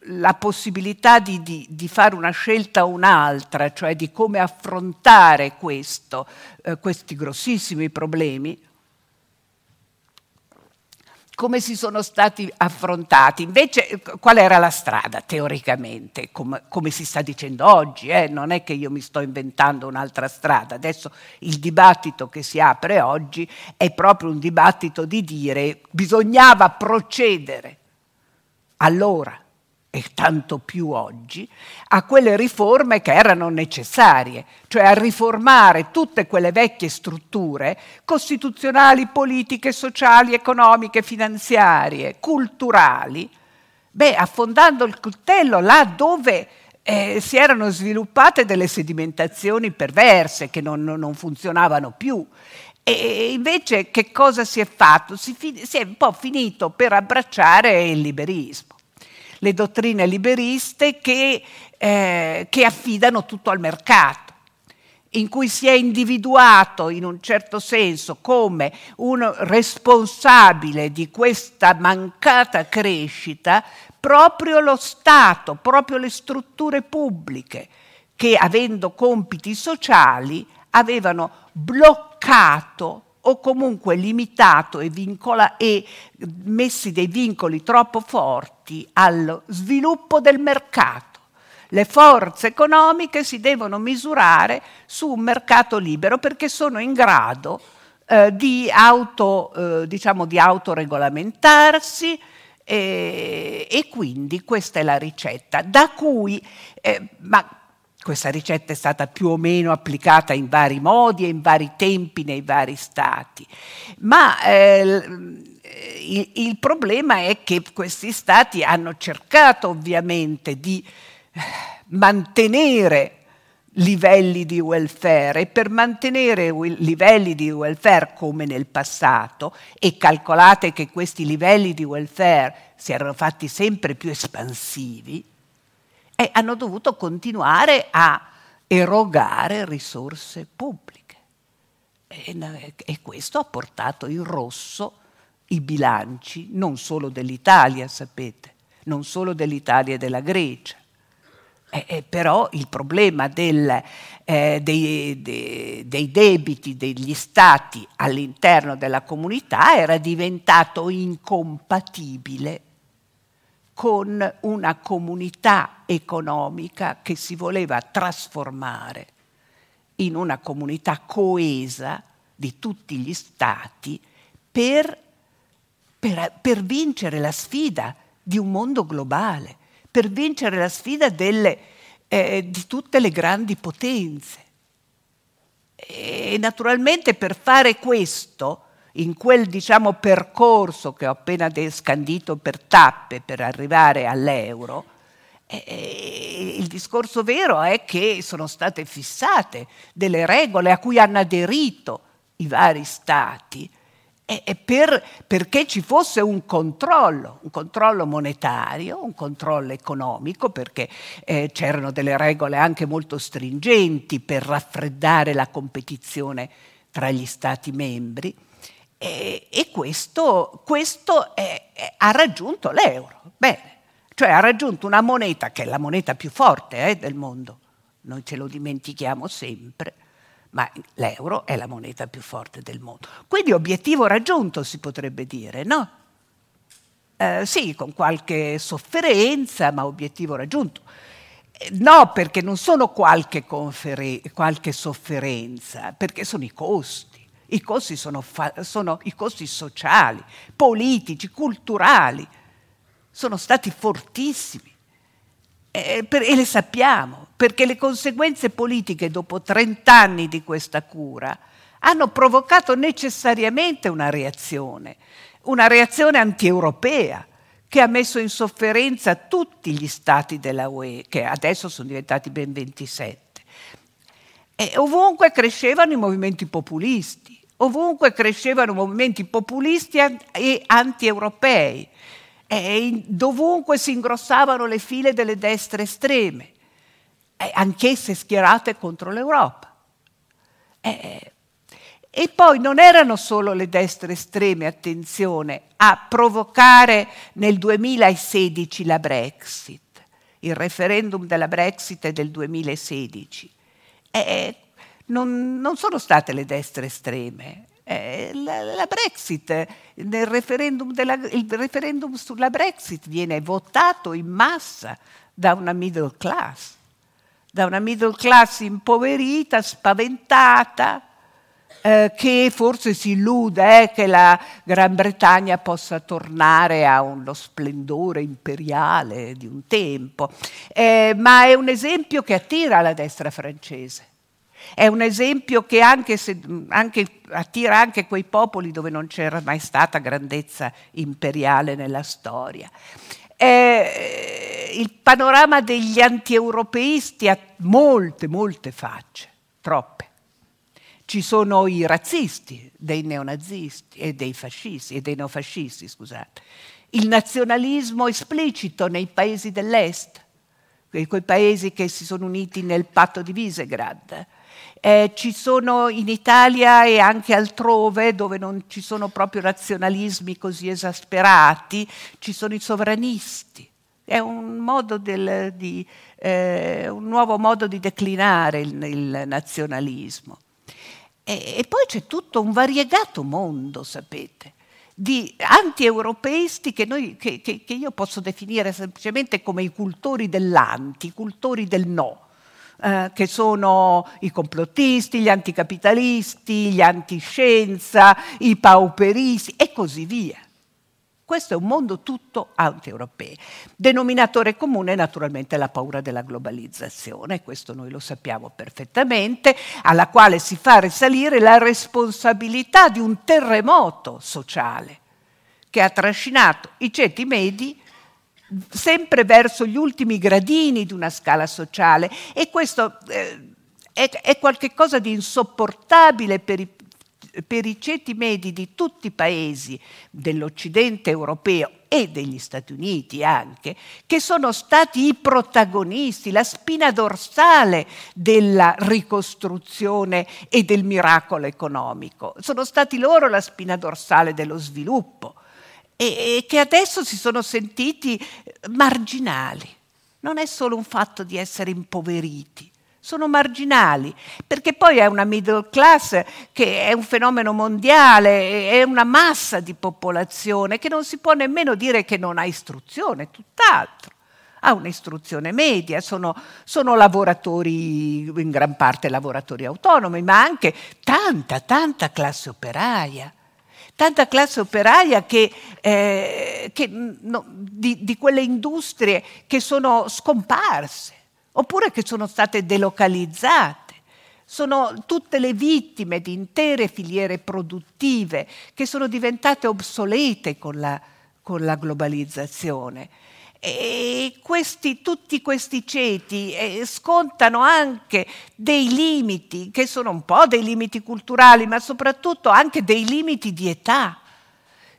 la possibilità di, di, di, fare una scelta o un'altra, cioè di come affrontare questo, eh, questi grossissimi problemi? Come si sono stati affrontati. Invece, qual era la strada teoricamente, come, come si sta dicendo oggi? Eh? Non è che io mi sto inventando un'altra strada. Adesso il dibattito che si apre oggi è proprio un dibattito di dire bisognava procedere allora e tanto più oggi, a quelle riforme che erano necessarie, cioè a riformare tutte quelle vecchie strutture costituzionali, politiche, sociali, economiche, finanziarie, culturali, beh, affondando il coltello là dove eh, si erano sviluppate delle sedimentazioni perverse che non, non funzionavano più. E invece che cosa si è fatto? Si, fi- si è un po' finito per abbracciare il liberismo le dottrine liberiste che, eh, che affidano tutto al mercato in cui si è individuato in un certo senso come un responsabile di questa mancata crescita proprio lo Stato, proprio le strutture pubbliche, che avendo compiti sociali avevano bloccato o comunque limitato e, vincola, e messi dei vincoli troppo forti allo sviluppo del mercato. Le forze economiche si devono misurare su un mercato libero perché sono in grado eh, di, auto, eh, diciamo, di autoregolamentarsi, e, e, quindi questa è la ricetta, da cui, eh, ma questa ricetta è stata più o meno applicata in vari modi e in vari tempi nei vari stati, ma eh, il, il, problema è che questi stati hanno cercato ovviamente di eh, mantenere livelli di welfare e per mantenere livelli di welfare come nel passato e calcolate che questi livelli di welfare si erano fatti sempre più espansivi, e hanno dovuto continuare a erogare risorse pubbliche. E, e questo ha portato in rosso i bilanci non solo dell'Italia, sapete, non solo dell'Italia e della Grecia. Eh, eh, però il problema del, eh, dei, dei, dei, debiti degli stati all'interno della comunità era diventato incompatibile con una comunità economica che si voleva trasformare in una comunità coesa di tutti gli stati per, per, per vincere la sfida di un mondo globale, per vincere la sfida delle, eh, di tutte le grandi potenze. E naturalmente per fare questo in quel diciamo, percorso che ho appena scandito per tappe per arrivare all'euro, eh, il discorso vero è che sono state fissate delle regole a cui hanno aderito i vari stati eh, per, perché ci fosse un controllo, un controllo monetario, un controllo economico, perché eh, c'erano delle regole anche molto stringenti per raffreddare la competizione tra gli stati membri e, e questo, questo è, è, ha raggiunto l'euro. Bene, cioè ha raggiunto una moneta che è la moneta più forte eh, del mondo. Noi ce lo dimentichiamo sempre, ma l'euro è la moneta più forte del mondo. Quindi obiettivo raggiunto si potrebbe dire, no? Eh, sì, con qualche sofferenza, ma obiettivo raggiunto. Eh, no, perché non sono qualche, conferen- qualche sofferenza, perché sono i costi. I costi sono, fa- sono i costi sociali, politici, culturali, sono stati fortissimi. E, per, e le sappiamo, perché le conseguenze politiche dopo 30 anni di questa cura hanno provocato necessariamente una reazione, una reazione antieuropea che ha messo in sofferenza tutti gli stati della UE, che adesso sono diventati ben 27. E ovunque crescevano i movimenti populisti Ovunque crescevano movimenti populisti e anti-europei, e dovunque si ingrossavano le file delle destre estreme, anch'esse schierate contro l'Europa. E, e poi non erano solo le destre estreme, attenzione, a provocare nel 2016 la Brexit. Il referendum della Brexit del 2016. E non, non sono state le destre estreme, Eh, la, la, Brexit, referendum della, il referendum sulla Brexit viene votato in massa da una middle class, da una middle class impoverita, spaventata, eh, che forse si illude eh, che la Gran Bretagna possa tornare a uno splendore imperiale di un tempo, eh, ma è un esempio che attira la destra francese. È un esempio che anche se, anche, attira anche quei popoli dove non c'era mai stata grandezza imperiale nella storia. Eh, il panorama degli antieuropeisti ha molte, molte facce, troppe. Ci sono i razzisti, dei neonazisti e dei fascisti, e dei neofascisti, scusate. Il nazionalismo esplicito nei paesi dell'Est, quei paesi che si sono uniti nel patto di Visegrad. Eh, ci sono in Italia e anche altrove dove non ci sono proprio nazionalismi così esasperati, ci sono i sovranisti. È un, del, di, eh, un nuovo modo di declinare il, il nazionalismo. E, e poi c'è tutto un variegato mondo, sapete di anti-europeisti che, noi, che, che, che, io posso definire semplicemente come i cultori dell'anti, i cultori del no, eh, che sono i complottisti, gli anticapitalisti, gli antiscienza, i pauperisti e così via. Questo è un mondo tutto anti-europeo. Denominatore comune naturalmente la paura della globalizzazione, questo noi lo sappiamo perfettamente, alla quale si fa risalire la responsabilità di un terremoto sociale che ha trascinato i ceti medi sempre verso gli ultimi gradini di una scala sociale e questo eh, è, è qualcosa di insopportabile per i per i ceti medi di tutti i paesi dell'Occidente europeo e degli Stati Uniti anche, che sono stati i protagonisti, la spina dorsale della ricostruzione e del miracolo economico. Sono stati loro la spina dorsale dello sviluppo e, che adesso si sono sentiti marginali. Non è solo un fatto di essere impoveriti, sono marginali, perché poi è una middle class che è un fenomeno mondiale, è una massa di popolazione che non si può nemmeno dire che non ha istruzione, tutt'altro. Ha un'istruzione media, sono, sono lavoratori, in gran parte lavoratori autonomi, ma anche tanta, tanta classe operaia tanta classe operaia che, eh, che no, di, di, quelle industrie che sono scomparse oppure che sono state delocalizzate. Sono tutte le vittime di intere filiere produttive che sono diventate obsolete con la, con la globalizzazione. E questi, tutti questi ceti eh, scontano anche dei limiti, che sono un po' dei limiti culturali, ma soprattutto anche dei limiti di età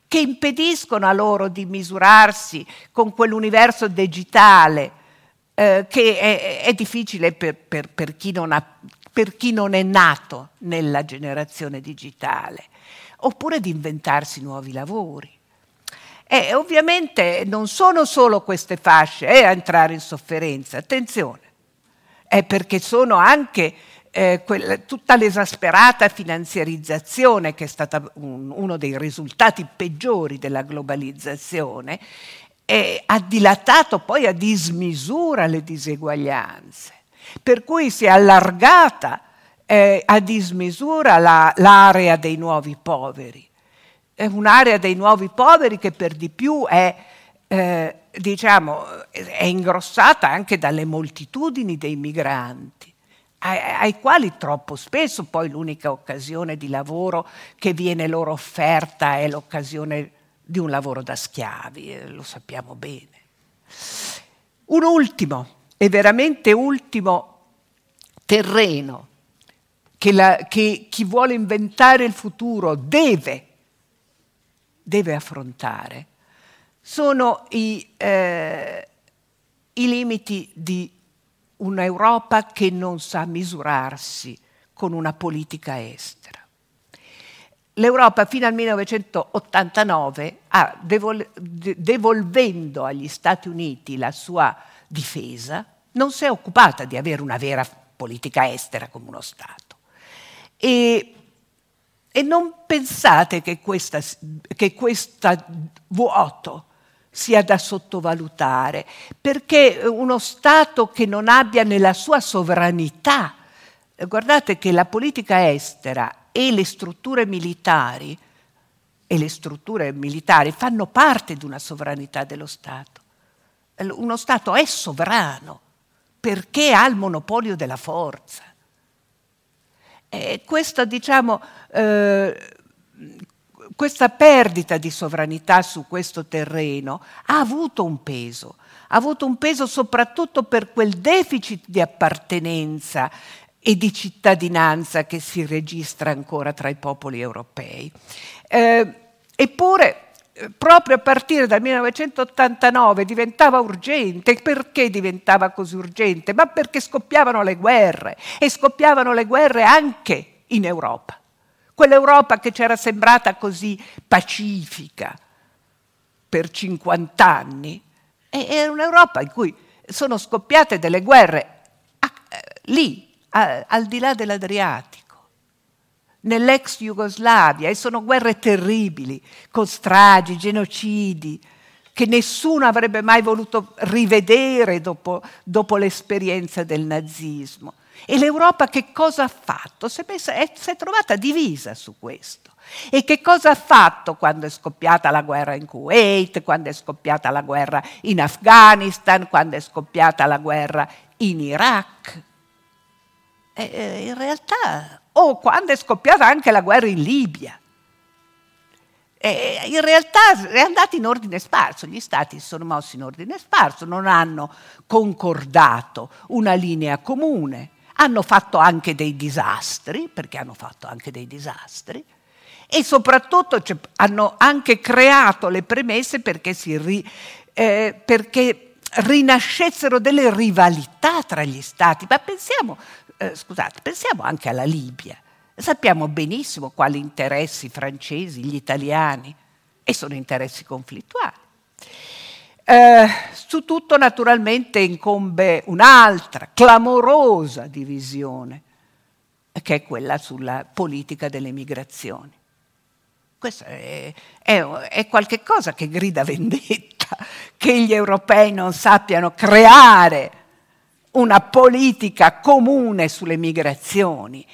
che impediscono a loro di misurarsi con quell'universo digitale eh, che è, è difficile per, per, per, chi ha, per chi non è nato nella generazione digitale, oppure di inventarsi nuovi lavori. E ovviamente non sono solo queste fasce eh, a entrare in sofferenza, attenzione, è perché sono anche eh, quella, tutta l'esasperata finanziarizzazione che è stata un, uno dei risultati peggiori della globalizzazione e ha dilatato poi a dismisura le diseguaglianze, per cui si è allargata eh, a dismisura la, l'area dei nuovi poveri. È un'area dei nuovi poveri che per di più è, eh, diciamo, è ingrossata anche dalle moltitudini dei migranti ai, ai, quali troppo spesso poi l'unica occasione di lavoro che viene loro offerta è l'occasione di un lavoro da schiavi, eh, lo sappiamo bene. Un ultimo, e veramente ultimo terreno che, la, che chi vuole inventare il futuro deve, deve affrontare sono i, eh, i limiti di un'Europa che non sa misurarsi con una politica estera l'Europa fino al 1989 ha, devol- devolvendo agli Stati Uniti la sua difesa, non si è occupata di avere una vera politica estera come uno Stato. E, E non pensate che questo vuoto sia da sottovalutare, perché uno Stato che non abbia nella sua sovranità, guardate che la politica estera e le strutture militari, e le strutture militari fanno parte di una sovranità dello Stato. Uno Stato è sovrano perché ha il monopolio della forza. E questa, diciamo, eh, questa perdita di sovranità su questo terreno ha avuto un peso, ha avuto un peso soprattutto per quel deficit di appartenenza e di cittadinanza che si registra ancora tra i popoli europei. Eh, eppure proprio a partire dal 1989 diventava urgente. Perché diventava così urgente? Ma perché scoppiavano le guerre e scoppiavano le guerre anche in Europa. Quell'Europa che c'era sembrata così pacifica per 50 anni, era un'Europa in cui sono scoppiate delle guerre eh, lì, al di là dell'Adriatico nell'ex Jugoslavia e sono guerre terribili, con stragi, genocidi, che nessuno avrebbe mai voluto rivedere dopo, dopo l'esperienza del nazismo. E l'Europa che cosa ha fatto? Si è, messa, è, si è trovata divisa su questo. E che cosa ha fatto quando è scoppiata la guerra in Kuwait, quando è scoppiata la guerra in Afghanistan, quando è scoppiata la guerra in Iraq? E, in realtà o quando è scoppiata anche la guerra in Libia. E in realtà è andata in ordine sparso, gli stati si sono mossi in ordine sparso, non hanno concordato una linea comune, hanno fatto anche dei disastri, perché hanno fatto anche dei disastri, e soprattutto hanno anche creato le premesse perché, ri, eh, perché rinascessero delle rivalità tra gli stati. Ma pensiamo eh, scusate, pensiamo anche alla Libia. Sappiamo benissimo quali interessi francesi, gli italiani, e sono interessi conflittuali. Eh, su tutto naturalmente incombe un'altra clamorosa divisione, che è quella sulla politica delle migrazioni. Questo è, è, è qualche cosa che grida vendetta, che gli europei non sappiano creare una politica comune sulle migrazioni.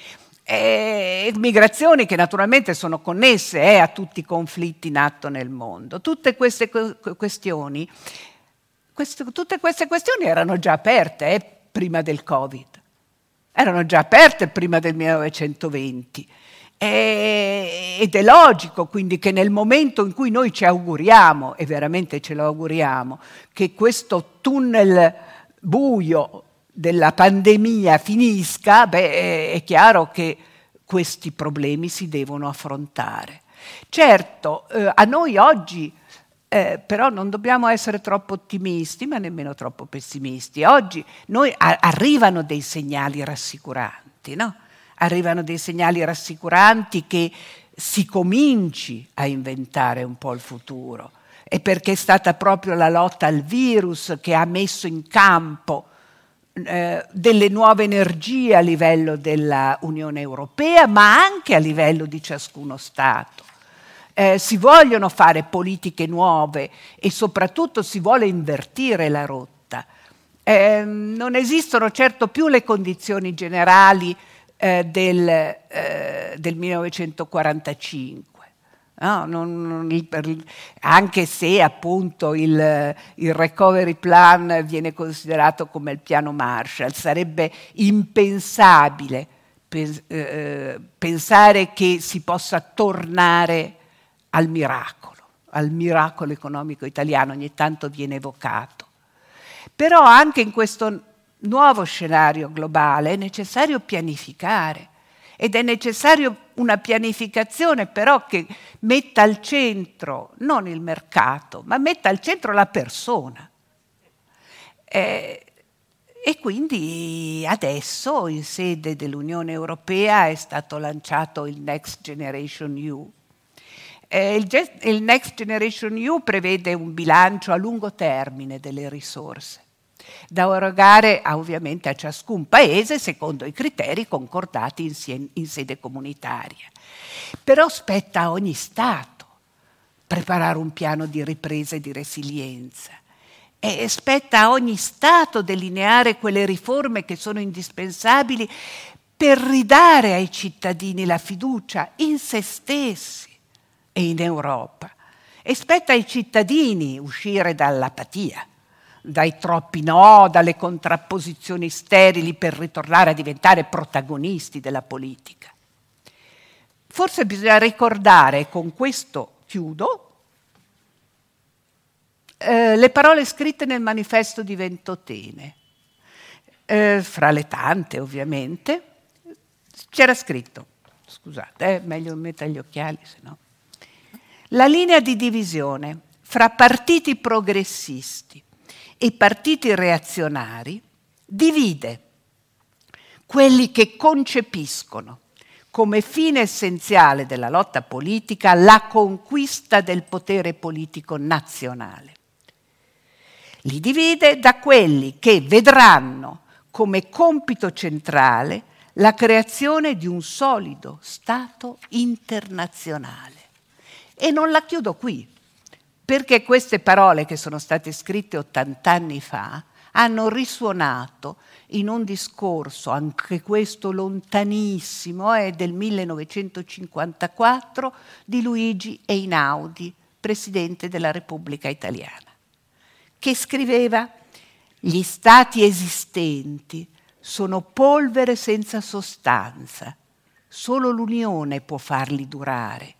E migrazioni che naturalmente sono connesse eh, a tutti i conflitti in atto nel mondo. Tutte queste questioni, queste, tutte queste questioni erano già aperte eh, prima del Covid, erano già aperte prima del 1920. E, ed è logico quindi che nel momento in cui noi ci auguriamo, e veramente ce lo auguriamo, che questo tunnel buio della pandemia finisca, beh, è chiaro che questi problemi si devono affrontare. Certo, eh, a noi oggi eh, però non dobbiamo essere troppo ottimisti, ma nemmeno troppo pessimisti. Oggi noi a- arrivano dei segnali rassicuranti, no? Arrivano dei segnali rassicuranti che si cominci a inventare un po' il futuro. E perché è stata proprio la lotta al virus che ha messo in campo eh, delle nuove energie a livello dell'Unione Europea, ma anche a livello di ciascuno Stato. Eh, si vogliono fare politiche nuove e soprattutto si vuole invertire la rotta. Eh, non esistono certo più le condizioni generali eh, del, eh, del 1945 No, non, non, anche se appunto il, il, recovery plan viene considerato come il piano Marshall, sarebbe impensabile pens- eh, pensare che si possa tornare al miracolo, al miracolo economico italiano, ogni tanto viene evocato. Però anche in questo nuovo scenario globale è necessario pianificare ed è necessario una pianificazione però che metta al centro non il mercato, ma metta al centro la persona. Eh, e quindi adesso in sede dell'Unione Europea è stato lanciato il Next Generation EU. Eh, il, il Next Generation EU prevede un bilancio a lungo termine delle risorse da erogare ovviamente a ciascun paese secondo i criteri concordati in, in sede comunitaria. Però spetta a ogni Stato preparare un piano di ripresa e di resilienza. E spetta a ogni Stato delineare quelle riforme che sono indispensabili per ridare ai cittadini la fiducia in se stessi e in Europa. E spetta ai cittadini uscire dall'apatia, dai troppi no, dalle contrapposizioni sterili per ritornare a diventare protagonisti della politica. Forse bisogna ricordare, con questo chiudo, eh, le parole scritte nel manifesto di Ventotene. Eh, fra le tante, ovviamente, c'era scritto, scusate, eh, meglio mettere gli occhiali, se no. La linea di divisione fra partiti progressisti e partiti reazionari divide quelli che concepiscono come fine essenziale della lotta politica la conquista del potere politico nazionale. Li divide da quelli che vedranno come compito centrale la creazione di un solido Stato internazionale. E non la chiudo qui, perché queste parole che sono state scritte 80 anni fa hanno risuonato in un discorso, anche questo lontanissimo, è del 1954, di Luigi Einaudi, presidente della Repubblica Italiana, che scriveva gli stati esistenti sono polvere senza sostanza, solo l'unione può farli durare.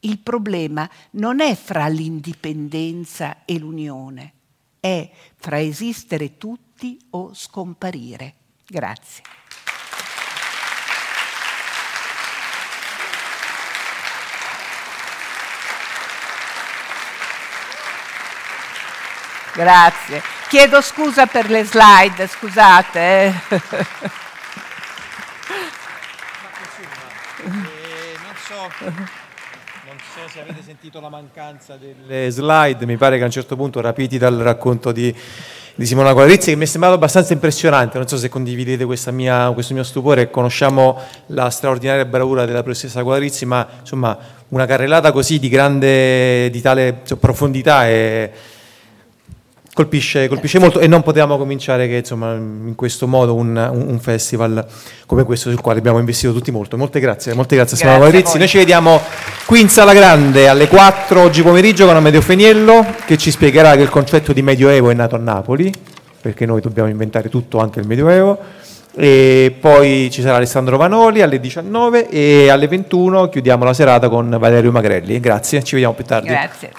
Il problema non è fra l'indipendenza e l'unione, è fra esistere tutti o scomparire. Grazie. Grazie. Chiedo scusa per le slide, scusate. Eh. non so so se avete sentito la mancanza delle slide, mi pare che a un certo punto, rapiti dal racconto di, di Simona Quadrizzi, che mi è sembrato abbastanza impressionante, non so se condividete mia, questo mio stupore, conosciamo la straordinaria bravura della professoressa Quadrizzi, ma insomma una carrellata così di grande, di tale cioè, profondità e colpisce, colpisce molto e non potevamo cominciare che insomma in questo modo un, un, festival come questo sul quale abbiamo investito tutti molto. Molte grazie, molte grazie, grazie Simona. Noi ci vediamo qui in Sala Grande alle 4 oggi pomeriggio con Amedeo Feniello che ci spiegherà che il concetto di Medioevo è nato a Napoli, perché noi dobbiamo inventare tutto, anche il Medioevo. E poi ci sarà Alessandro Vanoli alle 19 e alle 21 chiudiamo la serata con Valerio Magrelli. Grazie, ci vediamo più tardi. Grazie.